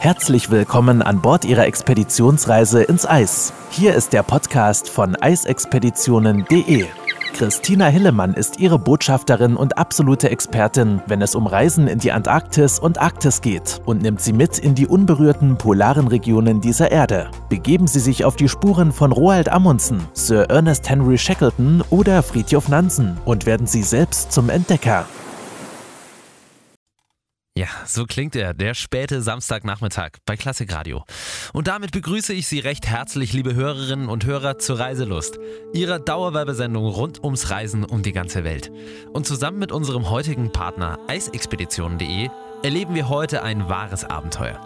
Herzlich willkommen an Bord Ihrer Expeditionsreise ins Eis. Hier ist der Podcast von eisexpeditionen.de. Christina Hillemann ist Ihre Botschafterin und absolute Expertin, wenn es um Reisen in die Antarktis und Arktis geht und nimmt Sie mit in die unberührten polaren Regionen dieser Erde. Begeben Sie sich auf die Spuren von Roald Amundsen, Sir Ernest Henry Shackleton oder Fridtjof Nansen und werden Sie selbst zum Entdecker. Ja, so klingt er, der späte Samstagnachmittag bei Klassikradio. Und damit begrüße ich Sie recht herzlich, liebe Hörerinnen und Hörer, zur Reiselust, Ihrer Dauerwerbesendung rund ums Reisen um die ganze Welt. Und zusammen mit unserem heutigen Partner eisexpeditionen.de erleben wir heute ein wahres Abenteuer.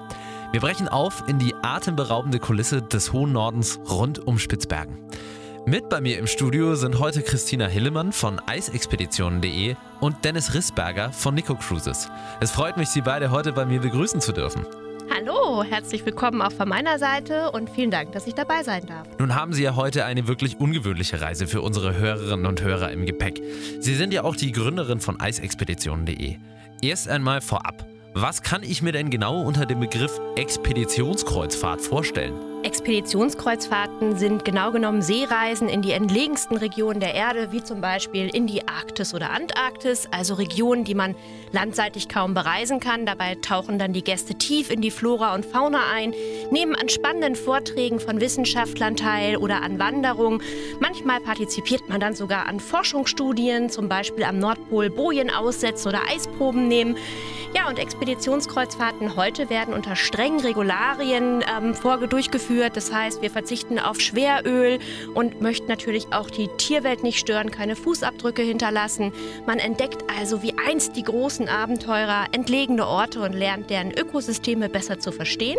Wir brechen auf in die atemberaubende Kulisse des hohen Nordens rund um Spitzbergen. Mit bei mir im Studio sind heute Christina Hillemann von eisexpeditionen.de und Dennis Rissberger von Nico Cruises. Es freut mich, Sie beide heute bei mir begrüßen zu dürfen. Hallo, herzlich willkommen auch von meiner Seite und vielen Dank, dass ich dabei sein darf. Nun haben Sie ja heute eine wirklich ungewöhnliche Reise für unsere Hörerinnen und Hörer im Gepäck. Sie sind ja auch die Gründerin von eisexpeditionen.de. Erst einmal vorab, was kann ich mir denn genau unter dem Begriff Expeditionskreuzfahrt vorstellen? Expeditionskreuzfahrten sind genau genommen Seereisen in die entlegensten Regionen der Erde, wie zum Beispiel in die Arktis oder Antarktis, also Regionen, die man landseitig kaum bereisen kann. Dabei tauchen dann die Gäste tief in die Flora und Fauna ein, nehmen an spannenden Vorträgen von Wissenschaftlern teil oder an Wanderungen. Manchmal partizipiert man dann sogar an Forschungsstudien, zum Beispiel am Nordpol Bojen aussetzen oder Eisproben nehmen. Ja, und Expeditionskreuzfahrten heute werden unter strengen Regularien ähm, durchgeführt. Das heißt, wir verzichten auf Schweröl und möchten natürlich auch die Tierwelt nicht stören, keine Fußabdrücke hinterlassen. Man entdeckt also wie einst die großen Abenteurer entlegene Orte und lernt deren Ökosysteme besser zu verstehen,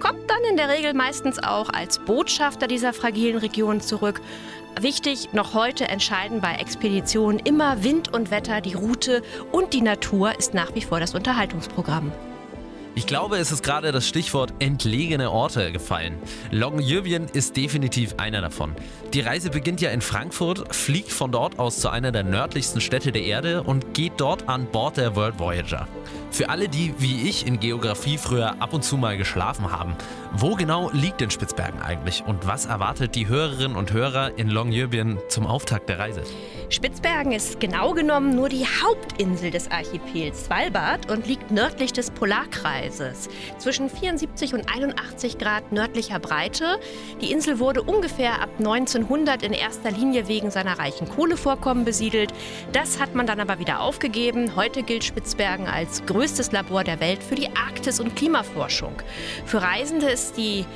kommt dann in der Regel meistens auch als Botschafter dieser fragilen Region zurück. Wichtig, noch heute entscheiden bei Expeditionen immer Wind und Wetter, die Route und die Natur ist nach wie vor das Unterhaltungsprogramm. Ich glaube, es ist gerade das Stichwort entlegene Orte gefallen. Longyearbyen ist definitiv einer davon. Die Reise beginnt ja in Frankfurt, fliegt von dort aus zu einer der nördlichsten Städte der Erde und geht dort an Bord der World Voyager. Für alle, die wie ich in Geografie früher ab und zu mal geschlafen haben, wo genau liegt denn Spitzbergen eigentlich und was erwartet die Hörerinnen und Hörer in Longyearbyen zum Auftakt der Reise? Spitzbergen ist genau genommen nur die Hauptinsel des Archipels Svalbard und liegt nördlich des Polarkreises, zwischen 74 und 81 Grad nördlicher Breite. Die Insel wurde ungefähr ab 1900 in erster Linie wegen seiner reichen Kohlevorkommen besiedelt. Das hat man dann aber wieder aufgegeben. Heute gilt Spitzbergen als größtes Labor der Welt für die Arktis- und Klimaforschung. Für Reisende ist die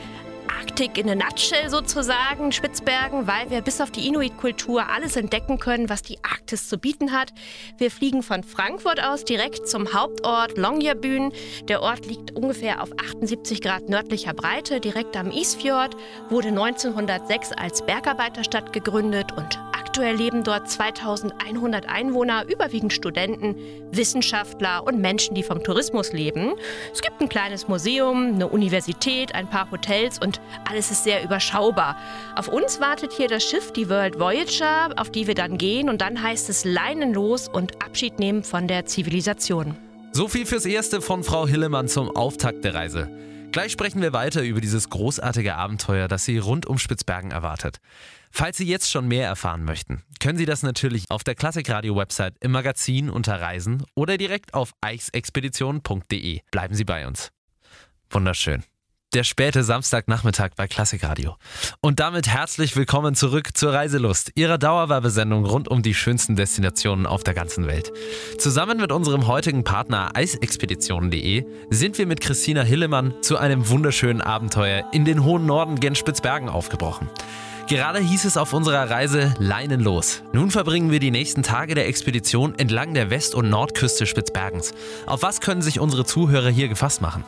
Arktik in a nutshell sozusagen, Spitzbergen, weil wir bis auf die Inuit-Kultur alles entdecken können, was die Arktis zu bieten hat. Wir fliegen von Frankfurt aus direkt zum Hauptort Longyearbyen. Der Ort liegt ungefähr auf 78 Grad nördlicher Breite, direkt am Isfjord, wurde 1906 als Bergarbeiterstadt gegründet und Aktuell leben dort 2100 Einwohner, überwiegend Studenten, Wissenschaftler und Menschen, die vom Tourismus leben. Es gibt ein kleines Museum, eine Universität, ein paar Hotels und alles ist sehr überschaubar. Auf uns wartet hier das Schiff, die World Voyager, auf die wir dann gehen und dann heißt es Leinen los und Abschied nehmen von der Zivilisation. So viel fürs Erste von Frau Hillemann zum Auftakt der Reise. Gleich sprechen wir weiter über dieses großartige Abenteuer, das Sie rund um Spitzbergen erwartet. Falls Sie jetzt schon mehr erfahren möchten, können Sie das natürlich auf der Klassikradio-Website im Magazin unter Reisen oder direkt auf eichsexpedition.de. Bleiben Sie bei uns. Wunderschön der späte Samstagnachmittag bei Klassikradio. Und damit herzlich willkommen zurück zur Reiselust, Ihrer Dauerwerbesendung rund um die schönsten Destinationen auf der ganzen Welt. Zusammen mit unserem heutigen Partner eisexpeditionen.de sind wir mit Christina Hillemann zu einem wunderschönen Abenteuer in den hohen Norden gen Spitzbergen aufgebrochen. Gerade hieß es auf unserer Reise Leinen los. Nun verbringen wir die nächsten Tage der Expedition entlang der West- und Nordküste Spitzbergens. Auf was können sich unsere Zuhörer hier gefasst machen?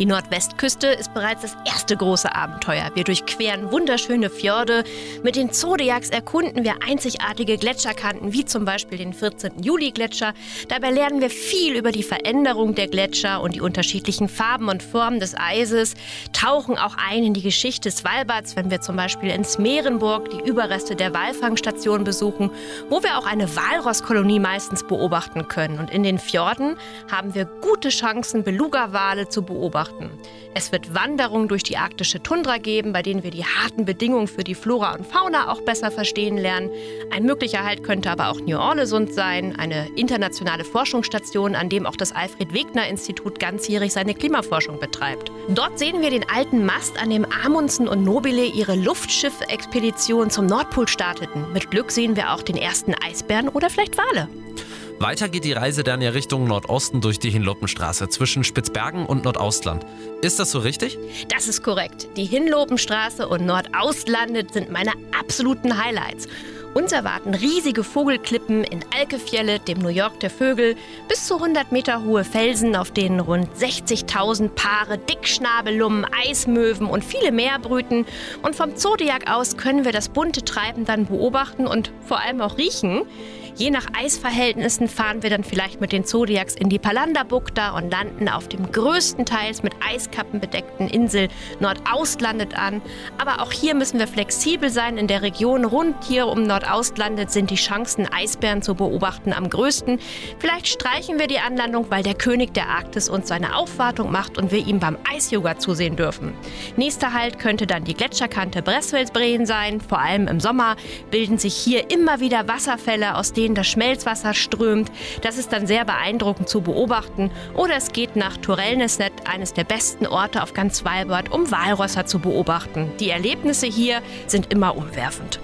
Die Nordwestküste ist bereits das erste große Abenteuer. Wir durchqueren wunderschöne Fjorde. Mit den Zodiacs erkunden wir einzigartige Gletscherkanten, wie zum Beispiel den 14. Juli-Gletscher. Dabei lernen wir viel über die Veränderung der Gletscher und die unterschiedlichen Farben und Formen des Eises, tauchen auch ein in die Geschichte Svalbards, wenn wir zum Beispiel in Smerenburg die Überreste der Walfangstation besuchen, wo wir auch eine Walrosskolonie meistens beobachten können. Und in den Fjorden haben wir gute Chancen, Beluga-Wale zu beobachten beobachten. Es wird Wanderungen durch die arktische Tundra geben, bei denen wir die harten Bedingungen für die Flora und Fauna auch besser verstehen lernen. Ein möglicher Halt könnte aber auch New Orleans sein, eine internationale Forschungsstation, an dem auch das Alfred Wegener Institut ganzjährig seine Klimaforschung betreibt. Dort sehen wir den alten Mast, an dem Amundsen und Nobile ihre Luftschiff-Expedition zum Nordpol starteten. Mit Glück sehen wir auch den ersten Eisbären oder vielleicht Wale. Weiter geht die Reise dann ja Richtung Nordosten durch die Hinlopenstraße zwischen Spitzbergen und Nordaustland. Ist das so richtig? Das ist korrekt. Die Hinlopenstraße und Nordaustlandet sind meine absoluten Highlights. Uns erwarten riesige Vogelklippen in Alkefjelle, dem New York der Vögel, bis zu 100 Meter hohe Felsen, auf denen rund 60.000 Paare Dickschnabellummen, Eismöwen und viele mehr brüten. Und vom Zodiac aus können wir das bunte Treiben dann beobachten und vor allem auch riechen. Je nach Eisverhältnissen fahren wir dann vielleicht mit den Zodiacs in die Palanderbuchta und landen auf dem größtenteils mit Eiskappen bedeckten Insel Nordaustlandet an. Aber auch hier müssen wir flexibel sein. In der Region rund hier um Nordaustlandet sind die Chancen, Eisbären zu beobachten, am größten. Vielleicht streichen wir die Anlandung, weil der König der Arktis uns seine Aufwartung macht und wir ihm beim Eisyoga zusehen dürfen. Nächster Halt könnte dann die Gletscherkante Bresswelsbreen sein. Vor allem im Sommer bilden sich hier immer wieder Wasserfälle, aus denen denen das Schmelzwasser strömt. Das ist dann sehr beeindruckend zu beobachten. Oder es geht nach Torellnesnet, eines der besten Orte auf ganz Svalbard, um Walrösser zu beobachten. Die Erlebnisse hier sind immer umwerfend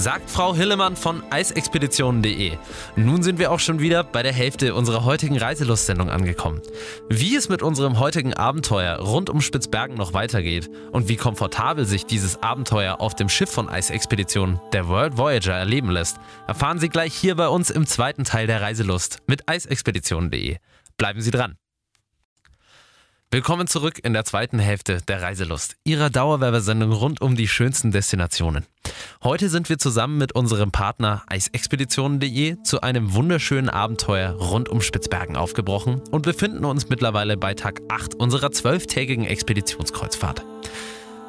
sagt Frau Hillemann von eisexpeditionen.de. Nun sind wir auch schon wieder bei der Hälfte unserer heutigen Reiselustsendung angekommen. Wie es mit unserem heutigen Abenteuer rund um Spitzbergen noch weitergeht und wie komfortabel sich dieses Abenteuer auf dem Schiff von Eisexpeditionen, der World Voyager, erleben lässt, erfahren Sie gleich hier bei uns im zweiten Teil der Reiselust mit eisexpeditionen.de. Bleiben Sie dran. Willkommen zurück in der zweiten Hälfte der Reiselust, Ihrer Dauerwerbesendung rund um die schönsten Destinationen. Heute sind wir zusammen mit unserem Partner eisexpeditionen.de zu einem wunderschönen Abenteuer rund um Spitzbergen aufgebrochen und befinden uns mittlerweile bei Tag 8 unserer zwölftägigen Expeditionskreuzfahrt.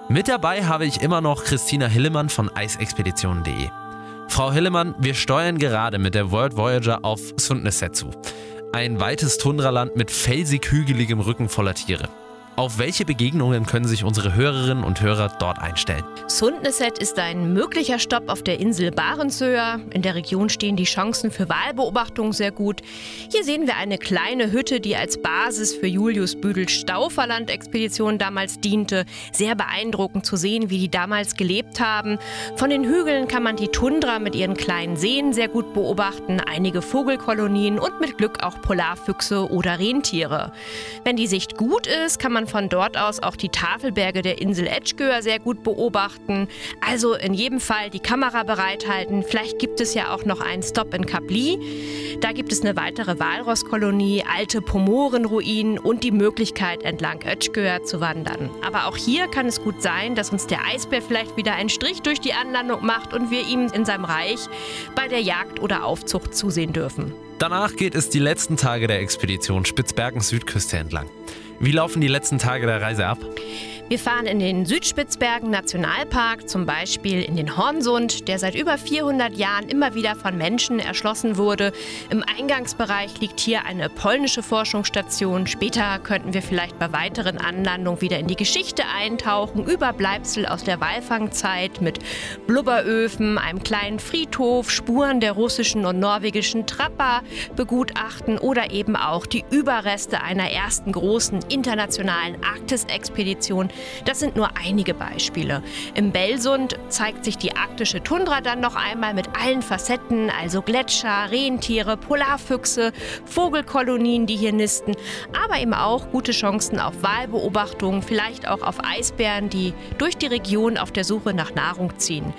Mit dabei habe ich immer noch Christina Hillemann von eisexpeditionen.de. Frau Hillemann, wir steuern gerade mit der World Voyager auf Sundneset zu. Ein weites Tundraland mit felsig-hügeligem Rücken voller Tiere. Auf welche Begegnungen können sich unsere Hörerinnen und Hörer dort einstellen? Sundneset ist ein möglicher Stopp auf der Insel Barentsöer. In der Region stehen die Chancen für Wahlbeobachtungen sehr gut. Hier sehen wir eine kleine Hütte, die als Basis für Julius Büdels Stauferland-Expedition damals diente. Sehr beeindruckend zu sehen, wie die damals gelebt haben. Von den Hügeln kann man die Tundra mit ihren kleinen Seen sehr gut beobachten, einige Vogelkolonien und mit Glück auch Polarfüchse oder Rentiere. Wenn die Sicht gut ist, kann man von dort aus auch die Tafelberge der Insel Edgegoer sehr gut beobachten. Also in jedem Fall die Kamera bereithalten. Vielleicht gibt es ja auch noch einen Stop in Kapli. Da gibt es eine weitere Walrosskolonie, alte Pomorenruinen und die Möglichkeit, entlang Edgegoer zu wandern. Aber auch hier kann es gut sein, dass uns der Eisbär vielleicht wieder einen Strich durch die Anlandung macht und wir ihm in seinem Reich bei der Jagd oder Aufzucht zusehen dürfen. Danach geht es die letzten Tage der Expedition Spitzbergen Südküste entlang. Wie laufen die letzten Tage der Reise ab? Wir fahren in den Südspitzbergen Nationalpark, zum Beispiel in den Hornsund, der seit über 400 Jahren immer wieder von Menschen erschlossen wurde. Im Eingangsbereich liegt hier eine polnische Forschungsstation. Später könnten wir vielleicht bei weiteren Anlandungen wieder in die Geschichte eintauchen, Überbleibsel aus der Walfangzeit mit Blubberöfen, einem kleinen Friedhof, Spuren der russischen und norwegischen Trapper begutachten oder eben auch die Überreste einer ersten großen internationalen Arktisexpedition das sind nur einige Beispiele. Im Belsund zeigt sich die arktische Tundra dann noch einmal mit allen Facetten, also Gletscher, Rentiere, Polarfüchse, Vogelkolonien, die hier nisten, aber eben auch gute Chancen auf Wahlbeobachtungen, vielleicht auch auf Eisbären, die durch die Region auf der Suche nach Nahrung ziehen.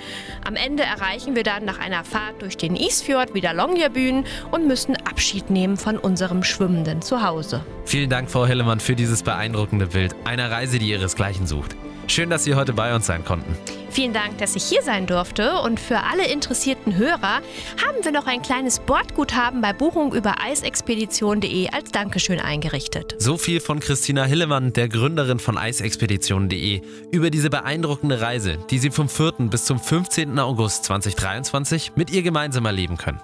Am Ende erreichen wir dann nach einer Fahrt durch den Isfjord wieder Longyearbyen und müssen Abschied nehmen von unserem schwimmenden Zuhause. Vielen Dank, Frau Hellemann, für dieses beeindruckende Bild einer Reise, die ihresgleichen sucht. Schön, dass Sie heute bei uns sein konnten. Vielen Dank, dass ich hier sein durfte. Und für alle interessierten Hörer haben wir noch ein kleines Bordguthaben bei Buchung über eisexpedition.de als Dankeschön eingerichtet. So viel von Christina Hillemann, der Gründerin von eisexpedition.de, über diese beeindruckende Reise, die Sie vom 4. bis zum 15. August 2023 mit ihr gemeinsam erleben können.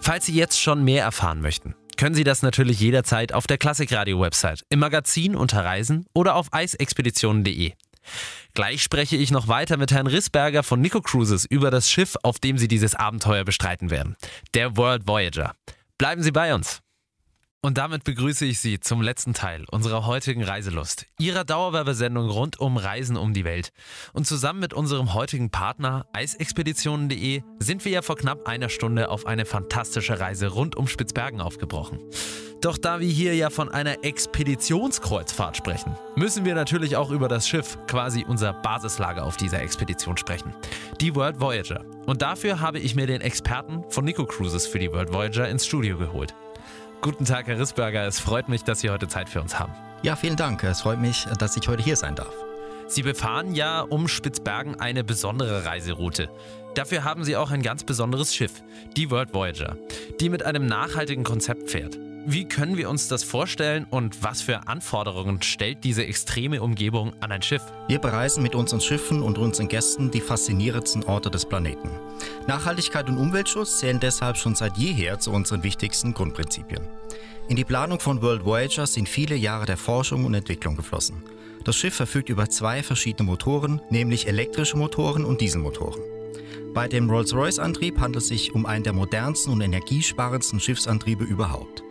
Falls Sie jetzt schon mehr erfahren möchten, können Sie das natürlich jederzeit auf der Klassikradio-Website, im Magazin unter Reisen oder auf eisexpeditionen.de. Gleich spreche ich noch weiter mit Herrn Rissberger von Nico Cruises über das Schiff, auf dem Sie dieses Abenteuer bestreiten werden, der World Voyager. Bleiben Sie bei uns. Und damit begrüße ich Sie zum letzten Teil unserer heutigen Reiselust, Ihrer Dauerwerbesendung rund um Reisen um die Welt. Und zusammen mit unserem heutigen Partner eisexpeditionen.de sind wir ja vor knapp einer Stunde auf eine fantastische Reise rund um Spitzbergen aufgebrochen. Doch da wir hier ja von einer Expeditionskreuzfahrt sprechen, müssen wir natürlich auch über das Schiff, quasi unser Basislager auf dieser Expedition sprechen. Die World Voyager. Und dafür habe ich mir den Experten von Nico Cruises für die World Voyager ins Studio geholt. Guten Tag, Herr Rissberger. Es freut mich, dass Sie heute Zeit für uns haben. Ja, vielen Dank. Es freut mich, dass ich heute hier sein darf. Sie befahren ja um Spitzbergen eine besondere Reiseroute. Dafür haben Sie auch ein ganz besonderes Schiff, die World Voyager, die mit einem nachhaltigen Konzept fährt. Wie können wir uns das vorstellen und was für Anforderungen stellt diese extreme Umgebung an ein Schiff? Wir bereisen mit unseren Schiffen und unseren Gästen die faszinierendsten Orte des Planeten. Nachhaltigkeit und Umweltschutz zählen deshalb schon seit jeher zu unseren wichtigsten Grundprinzipien. In die Planung von World Voyager sind viele Jahre der Forschung und Entwicklung geflossen. Das Schiff verfügt über zwei verschiedene Motoren, nämlich elektrische Motoren und Dieselmotoren. Bei dem Rolls-Royce-Antrieb handelt es sich um einen der modernsten und energiesparendsten Schiffsantriebe überhaupt.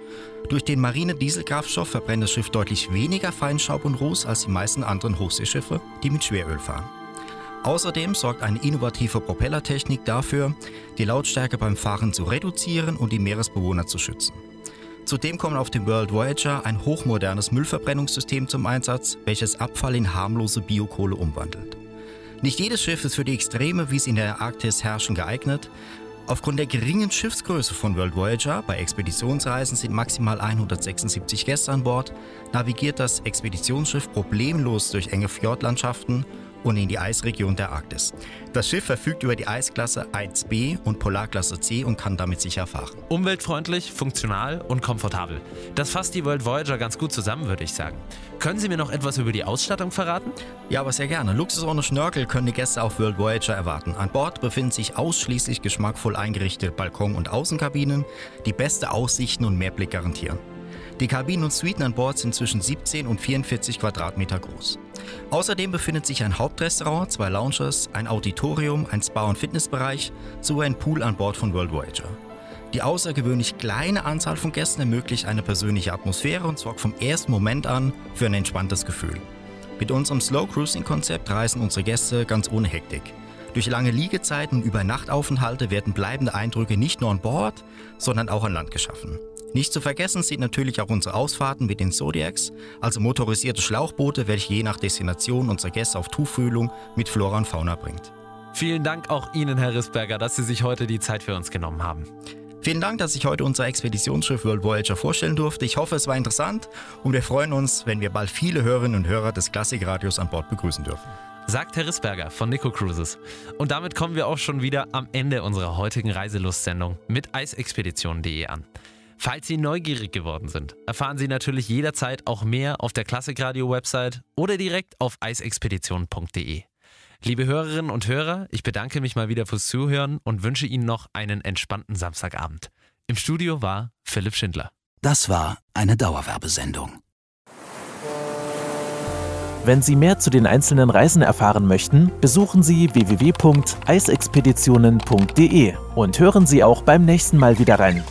Durch den marine Dieselkraftstoff verbrennt das Schiff deutlich weniger Feinstaub und Ruß als die meisten anderen Hochseeschiffe, die mit Schweröl fahren. Außerdem sorgt eine innovative Propellertechnik dafür, die Lautstärke beim Fahren zu reduzieren und die Meeresbewohner zu schützen. Zudem kommt auf dem World Voyager ein hochmodernes Müllverbrennungssystem zum Einsatz, welches Abfall in harmlose Biokohle umwandelt. Nicht jedes Schiff ist für die Extreme, wie sie in der Arktis herrschen, geeignet, Aufgrund der geringen Schiffsgröße von World Voyager, bei Expeditionsreisen sind maximal 176 Gäste an Bord, navigiert das Expeditionsschiff problemlos durch enge Fjordlandschaften und in die Eisregion der Arktis. Das Schiff verfügt über die Eisklasse 1b und Polarklasse C und kann damit sicher fahren. Umweltfreundlich, funktional und komfortabel. Das fasst die World Voyager ganz gut zusammen, würde ich sagen. Können Sie mir noch etwas über die Ausstattung verraten? Ja, aber sehr gerne. Luxus ohne Schnörkel können die Gäste auf World Voyager erwarten. An Bord befinden sich ausschließlich geschmackvoll eingerichtete Balkon- und Außenkabinen, die beste Aussichten und Mehrblick garantieren. Die Kabinen und Suiten an Bord sind zwischen 17 und 44 Quadratmeter groß. Außerdem befindet sich ein Hauptrestaurant, zwei Lounges, ein Auditorium, ein Spa- und Fitnessbereich sowie ein Pool an Bord von World Voyager. Die außergewöhnlich kleine Anzahl von Gästen ermöglicht eine persönliche Atmosphäre und sorgt vom ersten Moment an für ein entspanntes Gefühl. Mit unserem Slow Cruising Konzept reisen unsere Gäste ganz ohne Hektik. Durch lange Liegezeiten und Übernachtaufenthalte werden bleibende Eindrücke nicht nur an Bord, sondern auch an Land geschaffen. Nicht zu vergessen sind natürlich auch unsere Ausfahrten mit den Zodiacs, also motorisierte Schlauchboote, welche je nach Destination unsere Gäste auf Tuchfühlung mit Flora und Fauna bringt. Vielen Dank auch Ihnen, Herr Rissberger, dass Sie sich heute die Zeit für uns genommen haben. Vielen Dank, dass ich heute unser Expeditionsschiff World Voyager vorstellen durfte. Ich hoffe, es war interessant und wir freuen uns, wenn wir bald viele Hörerinnen und Hörer des Klassikradios an Bord begrüßen dürfen. Sagt Herr Rissberger von Nico Cruises. Und damit kommen wir auch schon wieder am Ende unserer heutigen Reiselustsendung mit eisexpedition.de an. Falls Sie neugierig geworden sind, erfahren Sie natürlich jederzeit auch mehr auf der Klassikradio-Website oder direkt auf eisexpedition.de. Liebe Hörerinnen und Hörer, ich bedanke mich mal wieder fürs Zuhören und wünsche Ihnen noch einen entspannten Samstagabend. Im Studio war Philipp Schindler. Das war eine Dauerwerbesendung. Wenn Sie mehr zu den einzelnen Reisen erfahren möchten, besuchen Sie www.eisexpeditionen.de und hören Sie auch beim nächsten Mal wieder rein.